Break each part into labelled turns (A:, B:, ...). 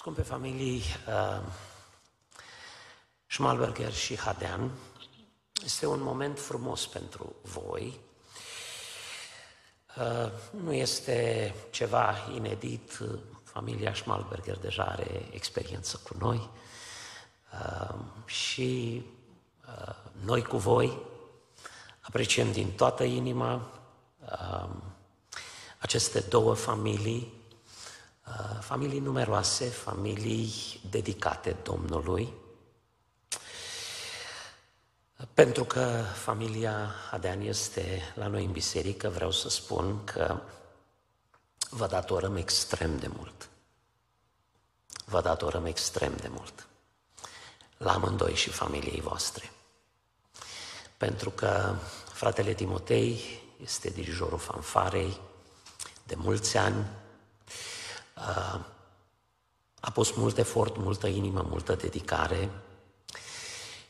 A: Scumpe familii, uh, Schmalberger și Hadean, este un moment frumos pentru voi. Uh, nu este ceva inedit, familia Schmalberger deja are experiență cu noi uh, și uh, noi cu voi apreciem din toată inima uh, aceste două familii Uh, familii numeroase, familii dedicate Domnului, pentru că familia Adean este la noi în biserică, vreau să spun că vă datorăm extrem de mult. Vă datorăm extrem de mult. La amândoi și familiei voastre. Pentru că fratele Timotei este dirijorul fanfarei de mulți ani, a pus mult efort, multă inimă, multă dedicare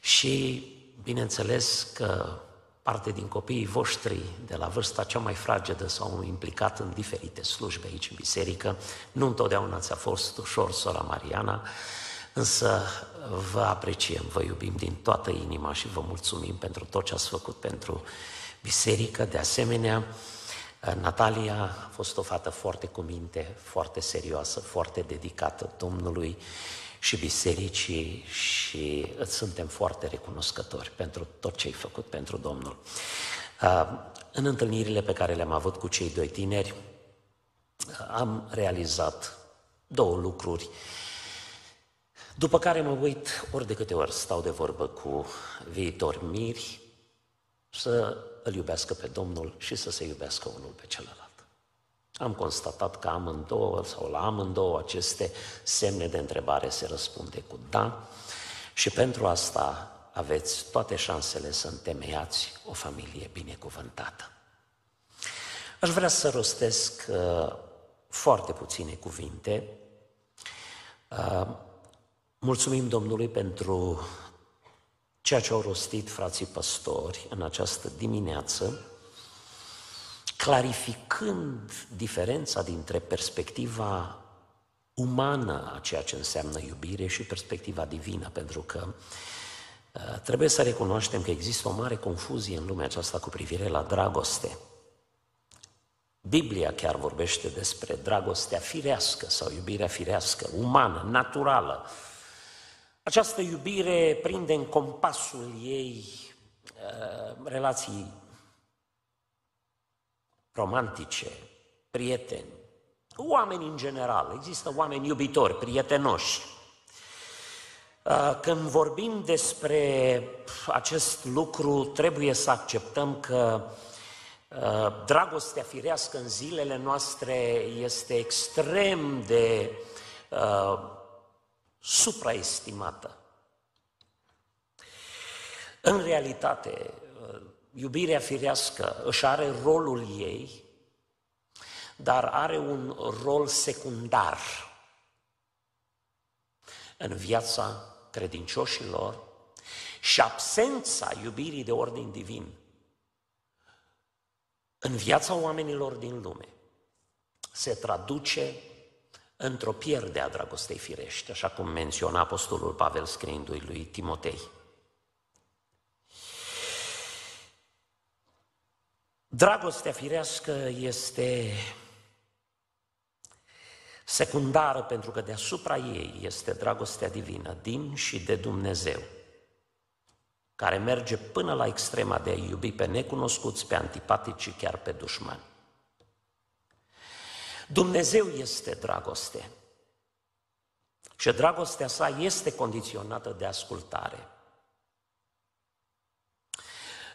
A: și bineînțeles că parte din copiii voștri de la vârsta cea mai fragedă s-au implicat în diferite slujbe aici în biserică. Nu întotdeauna ți-a fost ușor, sora Mariana, însă vă apreciem, vă iubim din toată inima și vă mulțumim pentru tot ce ați făcut pentru biserică. De asemenea, Natalia a fost o fată foarte cu minte, foarte serioasă, foarte dedicată Domnului și bisericii și îți suntem foarte recunoscători pentru tot ce ai făcut pentru Domnul. În întâlnirile pe care le-am avut cu cei doi tineri, am realizat două lucruri, după care mă uit ori de câte ori stau de vorbă cu viitori miri, să îl iubească pe Domnul și să se iubească unul pe celălalt. Am constatat că amândouă sau la amândouă aceste semne de întrebare se răspunde cu da și pentru asta aveți toate șansele să întemeiați o familie binecuvântată. Aș vrea să rostesc uh, foarte puține cuvinte. Uh, mulțumim Domnului pentru ceea ce au rostit frații păstori în această dimineață, clarificând diferența dintre perspectiva umană a ceea ce înseamnă iubire și perspectiva divină, pentru că uh, trebuie să recunoaștem că există o mare confuzie în lumea aceasta cu privire la dragoste. Biblia chiar vorbește despre dragostea firească sau iubirea firească, umană, naturală, această iubire prinde în compasul ei uh, relații romantice, prieteni, oameni în general. Există oameni iubitori, prietenoși. Uh, când vorbim despre acest lucru, trebuie să acceptăm că uh, dragostea firească în zilele noastre este extrem de uh, supraestimată. În realitate, iubirea firească își are rolul ei, dar are un rol secundar în viața credincioșilor și absența iubirii de ordin divin în viața oamenilor din lume se traduce într-o pierde a dragostei firești, așa cum menționa Apostolul Pavel scriindu-i lui Timotei. Dragostea firească este secundară pentru că deasupra ei este dragostea divină din și de Dumnezeu, care merge până la extrema de a iubi pe necunoscuți, pe antipatici și chiar pe dușmani. Dumnezeu este dragoste. Și dragostea sa este condiționată de ascultare.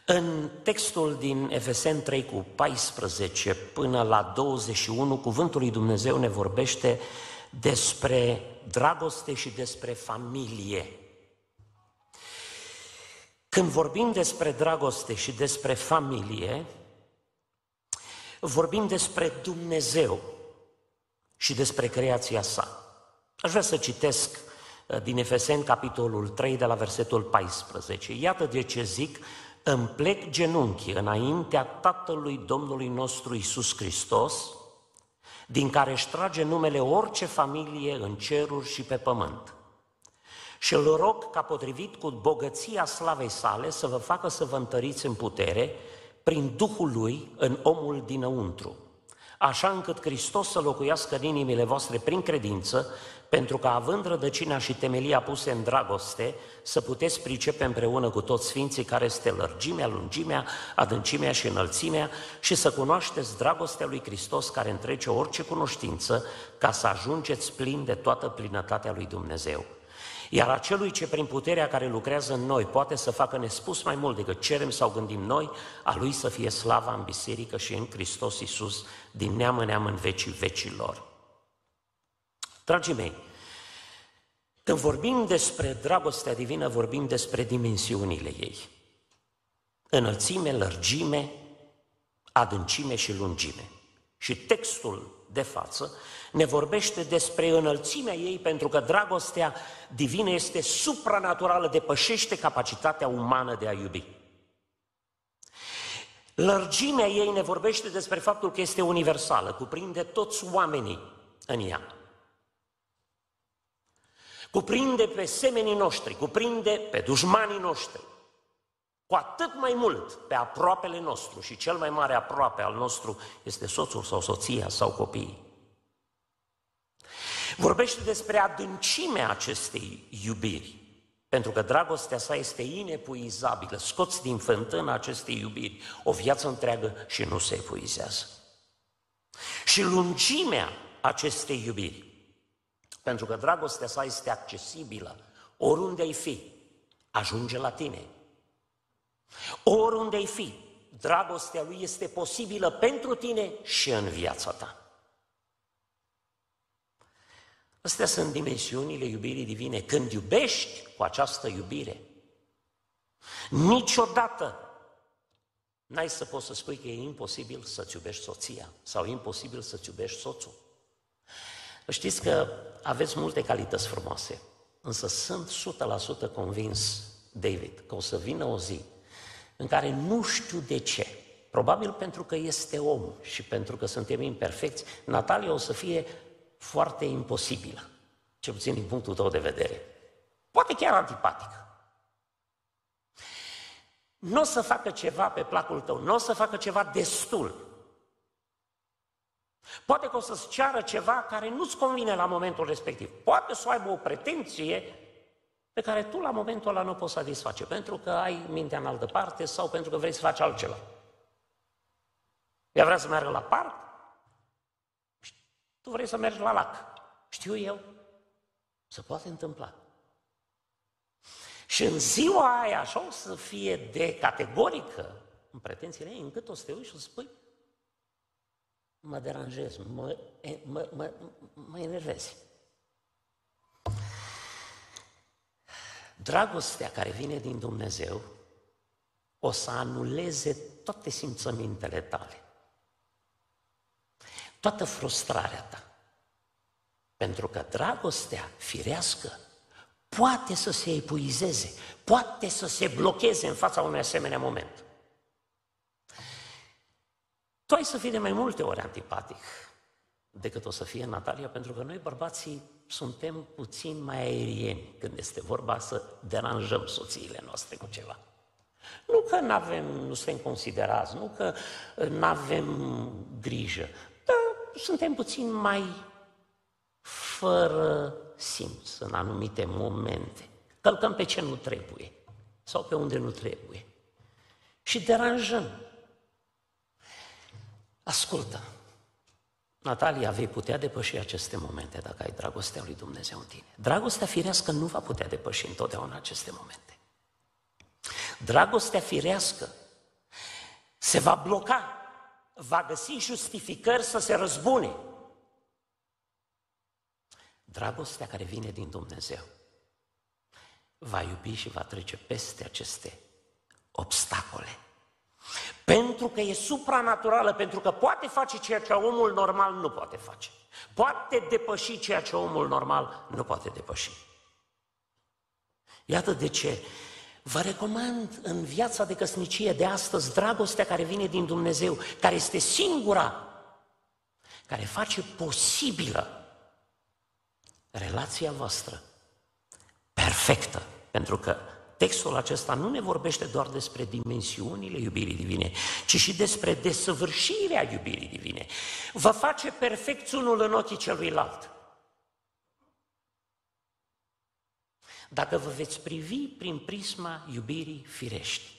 A: În textul din Efesen 3 cu 14 până la 21, cuvântul lui Dumnezeu ne vorbește despre dragoste și despre familie. Când vorbim despre dragoste și despre familie, vorbim despre Dumnezeu și despre creația sa. Aș vrea să citesc uh, din Efeseni, capitolul 3, de la versetul 14. Iată de ce zic, îmi plec genunchii înaintea Tatălui Domnului nostru Isus Hristos, din care își trage numele orice familie în ceruri și pe pământ. Și îl rog ca potrivit cu bogăția slavei sale să vă facă să vă întăriți în putere prin Duhul Lui în omul dinăuntru, așa încât Hristos să locuiască în inimile voastre prin credință, pentru că având rădăcina și temelia puse în dragoste, să puteți pricepe împreună cu toți sfinții care este lărgimea, lungimea, adâncimea și înălțimea și să cunoașteți dragostea lui Hristos care întrece orice cunoștință ca să ajungeți plin de toată plinătatea lui Dumnezeu. Iar acelui ce prin puterea care lucrează în noi poate să facă nespus mai mult decât cerem sau gândim noi, a lui să fie slava în biserică și în Hristos Iisus, din neam în neam în vecii vecilor. Dragii mei, când vorbim despre dragostea divină, vorbim despre dimensiunile ei. Înălțime, lărgime, adâncime și lungime. Și textul de față ne vorbește despre înălțimea ei pentru că dragostea divină este supranaturală, depășește capacitatea umană de a iubi. Lărgimea ei ne vorbește despre faptul că este universală, cuprinde toți oamenii în ea. Cuprinde pe semenii noștri, cuprinde pe dușmanii noștri. Cu atât mai mult pe aproapele nostru și cel mai mare aproape al nostru este soțul sau soția sau copiii. Vorbește despre adâncimea acestei iubiri, pentru că dragostea sa este inepuizabilă, scoți din fântână acestei iubiri o viață întreagă și nu se epuizează. Și lungimea acestei iubiri, pentru că dragostea sa este accesibilă, oriunde ai fi, ajunge la tine. Oriunde ai fi, dragostea lui este posibilă pentru tine și în viața ta. Astea sunt dimensiunile iubirii divine. Când iubești cu această iubire, niciodată n-ai să poți să spui că e imposibil să-ți iubești soția sau imposibil să-ți iubești soțul. Știți că aveți multe calități frumoase, însă sunt 100% convins, David, că o să vină o zi în care nu știu de ce, probabil pentru că este om și pentru că suntem imperfecți, Natalia o să fie foarte imposibilă, ce puțin din punctul tău de vedere. Poate chiar antipatică. Nu o să facă ceva pe placul tău, nu o să facă ceva destul. Poate că o să-ți ceară ceva care nu-ți convine la momentul respectiv. Poate să aibă o pretenție pe care tu la momentul ăla nu poți satisface, pentru că ai mintea în altă parte sau pentru că vrei să faci altceva. Ea vrea să meargă la parc, tu vrei să mergi la lac. Știu eu, se poate întâmpla. Și în ziua aia așa o să fie de categorică în pretențiile ei, încât o să te uiți și o să spui, mă deranjez, mă, mă, mă, mă enervezi. Dragostea care vine din Dumnezeu o să anuleze toate simțămintele tale toată frustrarea ta. Pentru că dragostea firească poate să se epuizeze, poate să se blocheze în fața unui asemenea moment. Tu ai să fii de mai multe ori antipatic decât o să fie Natalia, pentru că noi bărbații suntem puțin mai aerieni când este vorba să deranjăm soțiile noastre cu ceva. Nu că nu avem, nu suntem considerați, nu că nu avem grijă, suntem puțin mai fără simț în anumite momente. Călcăm pe ce nu trebuie sau pe unde nu trebuie. Și deranjăm. Ascultă, Natalia, vei putea depăși aceste momente dacă ai dragostea lui Dumnezeu în tine. Dragostea firească nu va putea depăși întotdeauna aceste momente. Dragostea firească se va bloca va găsi justificări să se răzbune. Dragostea care vine din Dumnezeu va iubi și va trece peste aceste obstacole. Pentru că e supranaturală, pentru că poate face ceea ce omul normal nu poate face. Poate depăși ceea ce omul normal nu poate depăși. Iată de ce Vă recomand în viața de căsnicie de astăzi dragostea care vine din Dumnezeu, care este singura, care face posibilă relația voastră perfectă, pentru că textul acesta nu ne vorbește doar despre dimensiunile iubirii divine, ci și despre desăvârșirea iubirii divine. Vă face perfect unul în ochii celuilalt. Dacă vă veți privi prin prisma iubirii firești,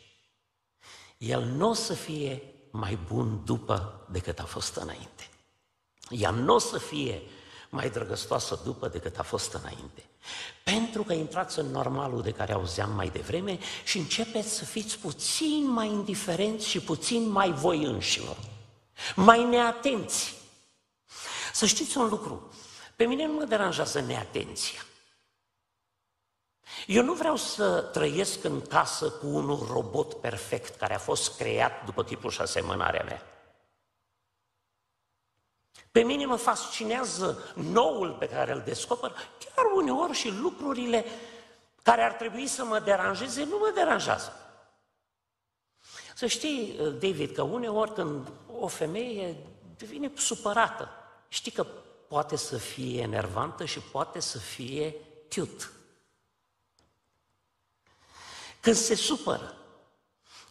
A: el nu o să fie mai bun după decât a fost înainte. Ea nu o să fie mai drăgăstoasă după decât a fost înainte. Pentru că intrați în normalul de care auzeam mai devreme și începeți să fiți puțin mai indiferenți și puțin mai voi înșilor, mai neatenți. Să știți un lucru, pe mine nu mă deranjează neatenția. Eu nu vreau să trăiesc în casă cu un robot perfect care a fost creat după chipul și asemănarea mea. Pe mine mă fascinează noul pe care îl descoper, chiar uneori și lucrurile care ar trebui să mă deranjeze, nu mă deranjează. Să știi, David, că uneori când o femeie devine supărată, știi că poate să fie enervantă și poate să fie cute. Când se supără,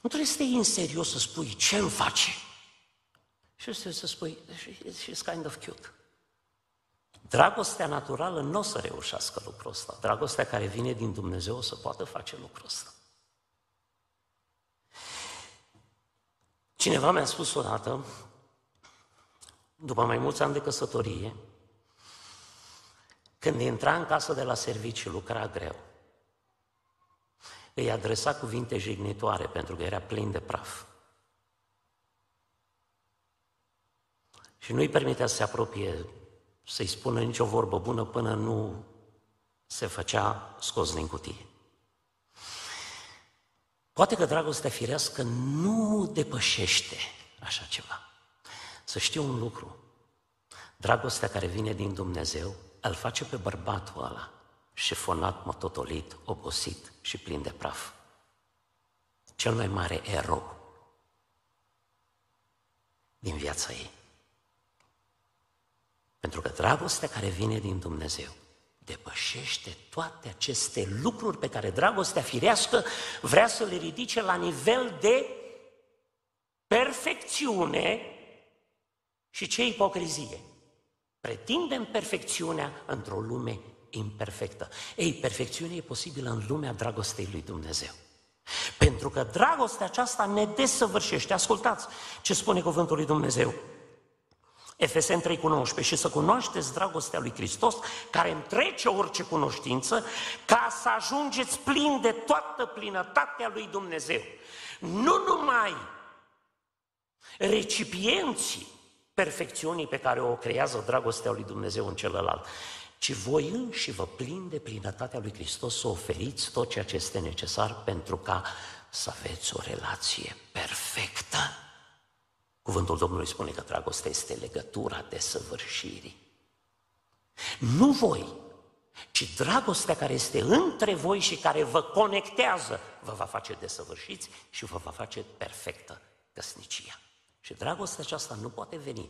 A: nu trebuie să te iei în serios să spui ce îmi face. Și să, să spui, she's kind of cute. Dragostea naturală nu o să reușească lucrul ăsta. Dragostea care vine din Dumnezeu o să poată face lucrul ăsta. Cineva mi-a spus odată, după mai mulți ani de căsătorie, când intra în casă de la serviciu, lucra greu îi adresa cuvinte jignitoare pentru că era plin de praf. Și nu îi permitea să se apropie, să-i spună nicio vorbă bună până nu se făcea scos din cutie. Poate că dragostea firească nu depășește așa ceva. Să știu un lucru, dragostea care vine din Dumnezeu îl face pe bărbatul ăla șefonat, mătotolit, obosit și plin de praf. Cel mai mare erou din viața ei. Pentru că dragostea care vine din Dumnezeu depășește toate aceste lucruri pe care dragostea firească vrea să le ridice la nivel de perfecțiune și ce ipocrizie. Pretindem perfecțiunea într-o lume imperfectă. Ei, perfecțiunea e posibilă în lumea dragostei lui Dumnezeu. Pentru că dragostea aceasta ne desăvârșește. Ascultați ce spune cuvântul lui Dumnezeu. Efesen 3 cu 19 și să cunoașteți dragostea lui Hristos care întrece orice cunoștință ca să ajungeți plin de toată plinătatea lui Dumnezeu. Nu numai recipienții perfecțiunii pe care o creează dragostea lui Dumnezeu în celălalt, ci voi înși vă plin de plinătatea lui Hristos să oferiți tot ceea ce este necesar pentru ca să aveți o relație perfectă. Cuvântul Domnului spune că dragostea este legătura de săvârșirii. Nu voi, ci dragostea care este între voi și care vă conectează, vă va face desăvârșiți și vă va face perfectă căsnicia. Și dragostea aceasta nu poate veni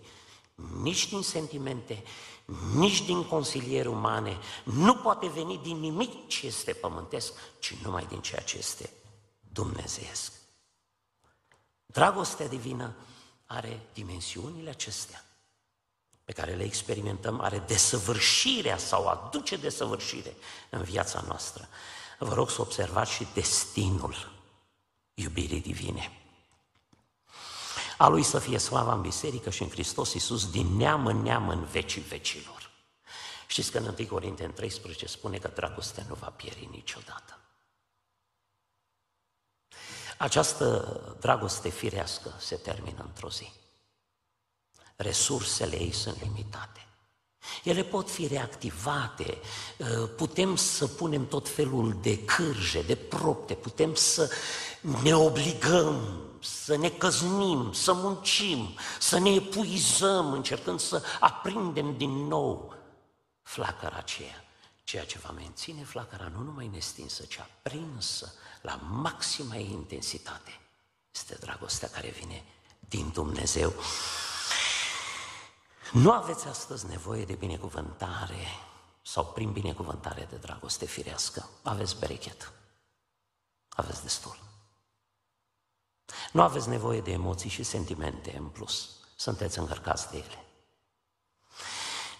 A: nici din sentimente, nici din consilieri umane, nu poate veni din nimic ce este pământesc, ci numai din ceea ce este dumnezeiesc. Dragostea divină are dimensiunile acestea pe care le experimentăm, are desăvârșirea sau aduce desăvârșire în viața noastră. Vă rog să observați și destinul iubirii divine. A Lui să fie slava în biserică și în Hristos Iisus din neam în neam în vecii vecilor. Știți că în 1 Corinteni 13 spune că dragostea nu va pieri niciodată. Această dragoste firească se termină într-o zi. Resursele ei sunt limitate. Ele pot fi reactivate, putem să punem tot felul de cârje, de propte, putem să ne obligăm să ne căznim, să muncim, să ne epuizăm, încercând să aprindem din nou flacăra aceea. Ceea ce va menține flacăra nu numai nestinsă, ci aprinsă la maxima ei intensitate. Este dragostea care vine din Dumnezeu. Nu aveți astăzi nevoie de binecuvântare sau prin binecuvântare de dragoste firească. Aveți berechet. Aveți destul. Nu aveți nevoie de emoții și sentimente în plus. Sunteți încărcați de ele.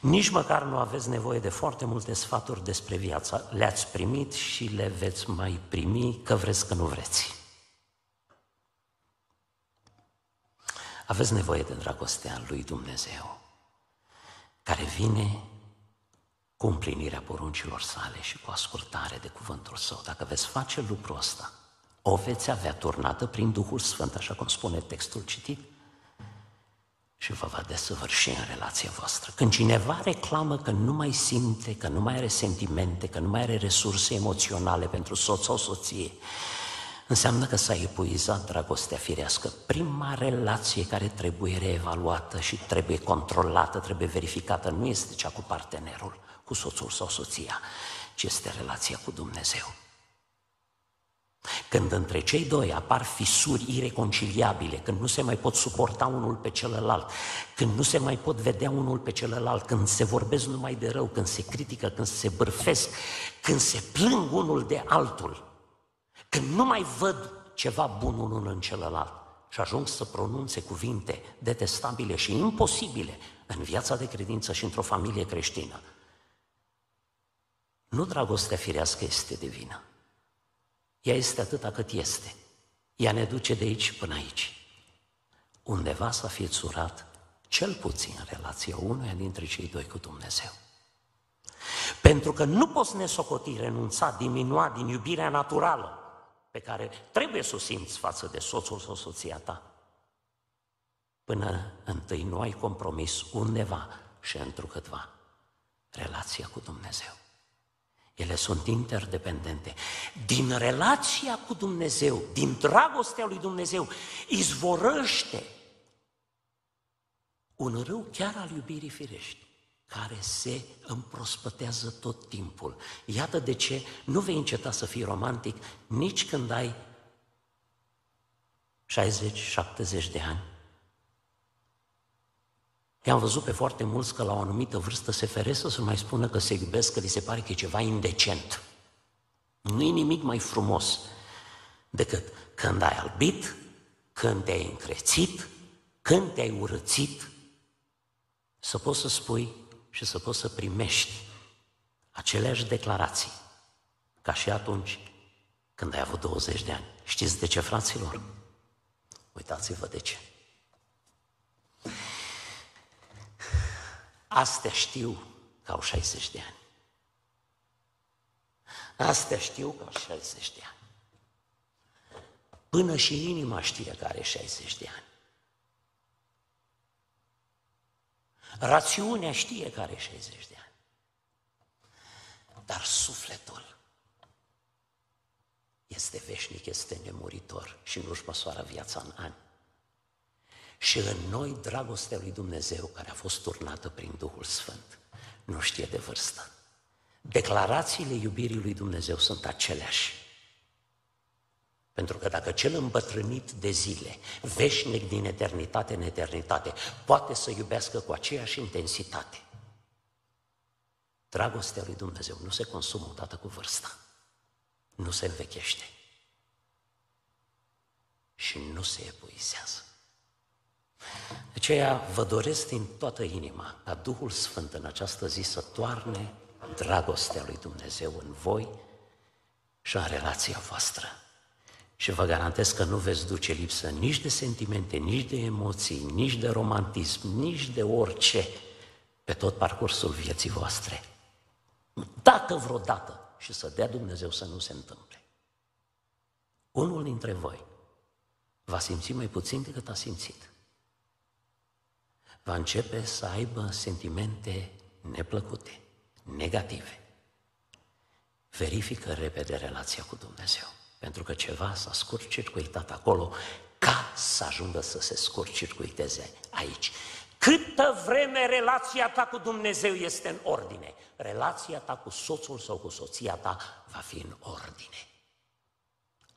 A: Nici măcar nu aveți nevoie de foarte multe sfaturi despre viață. Le-ați primit și le veți mai primi, că vreți că nu vreți. Aveți nevoie de dragostea lui Dumnezeu, care vine cu împlinirea poruncilor sale și cu ascultare de cuvântul său. Dacă veți face lucrul ăsta, o veți avea turnată prin Duhul Sfânt, așa cum spune textul citit, și vă va desăvârși în relația voastră. Când cineva reclamă că nu mai simte, că nu mai are sentimente, că nu mai are resurse emoționale pentru soț sau soție, înseamnă că s-a epuizat dragostea firească. Prima relație care trebuie reevaluată și trebuie controlată, trebuie verificată, nu este cea cu partenerul, cu soțul sau soția, ci este relația cu Dumnezeu. Când între cei doi apar fisuri ireconciliabile, când nu se mai pot suporta unul pe celălalt, când nu se mai pot vedea unul pe celălalt, când se vorbesc numai de rău, când se critică, când se bârfesc, când se plâng unul de altul, când nu mai văd ceva bun unul în celălalt și ajung să pronunțe cuvinte detestabile și imposibile în viața de credință și într-o familie creștină, nu dragostea firească este de vină. Ea este atâta cât este. Ea ne duce de aici până aici. Undeva s-a fiețurat cel puțin în relația unuia dintre cei doi cu Dumnezeu. Pentru că nu poți nesocoti, renunța, diminua din iubirea naturală pe care trebuie să o simți față de soțul sau soția ta. Până întâi nu ai compromis undeva și întrucâtva relația cu Dumnezeu. Ele sunt interdependente. Din relația cu Dumnezeu, din dragostea lui Dumnezeu, izvorăște un râu chiar al iubirii firești, care se împrospătează tot timpul. Iată de ce nu vei înceta să fii romantic nici când ai 60-70 de ani I-am văzut pe foarte mulți că la o anumită vârstă se feresă să mai spună că se iubesc, că li se pare că e ceva indecent. Nu e nimic mai frumos decât când ai albit, când te-ai încrețit, când te-ai urățit, să poți să spui și să poți să primești aceleași declarații ca și atunci când ai avut 20 de ani. Știți de ce, fraților? Uitați-vă de ce. Astea știu că au 60 de ani. Astea știu că au 60 de ani. Până și inima știe că are 60 de ani. Rațiunea știe că are 60 de ani. Dar sufletul este veșnic, este nemuritor și nu-și măsoară viața în ani și în noi dragostea lui Dumnezeu care a fost turnată prin Duhul Sfânt. Nu știe de vârstă. Declarațiile iubirii lui Dumnezeu sunt aceleași. Pentru că dacă cel îmbătrânit de zile, veșnic din eternitate în eternitate, poate să iubească cu aceeași intensitate, dragostea lui Dumnezeu nu se consumă odată cu vârsta, nu se învechește și nu se epuizează. De aceea vă doresc din toată inima ca Duhul Sfânt în această zi să toarne dragostea lui Dumnezeu în voi și în relația voastră. Și vă garantez că nu veți duce lipsă nici de sentimente, nici de emoții, nici de romantism, nici de orice pe tot parcursul vieții voastre. Dacă vreodată și să dea Dumnezeu să nu se întâmple. Unul dintre voi va simți mai puțin decât a simțit va începe să aibă sentimente neplăcute, negative. Verifică repede relația cu Dumnezeu, pentru că ceva s-a scurt-circuitat acolo ca să ajungă să se scurt-circuiteze aici. Câtă vreme relația ta cu Dumnezeu este în ordine, relația ta cu soțul sau cu soția ta va fi în ordine.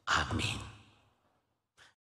A: Amin.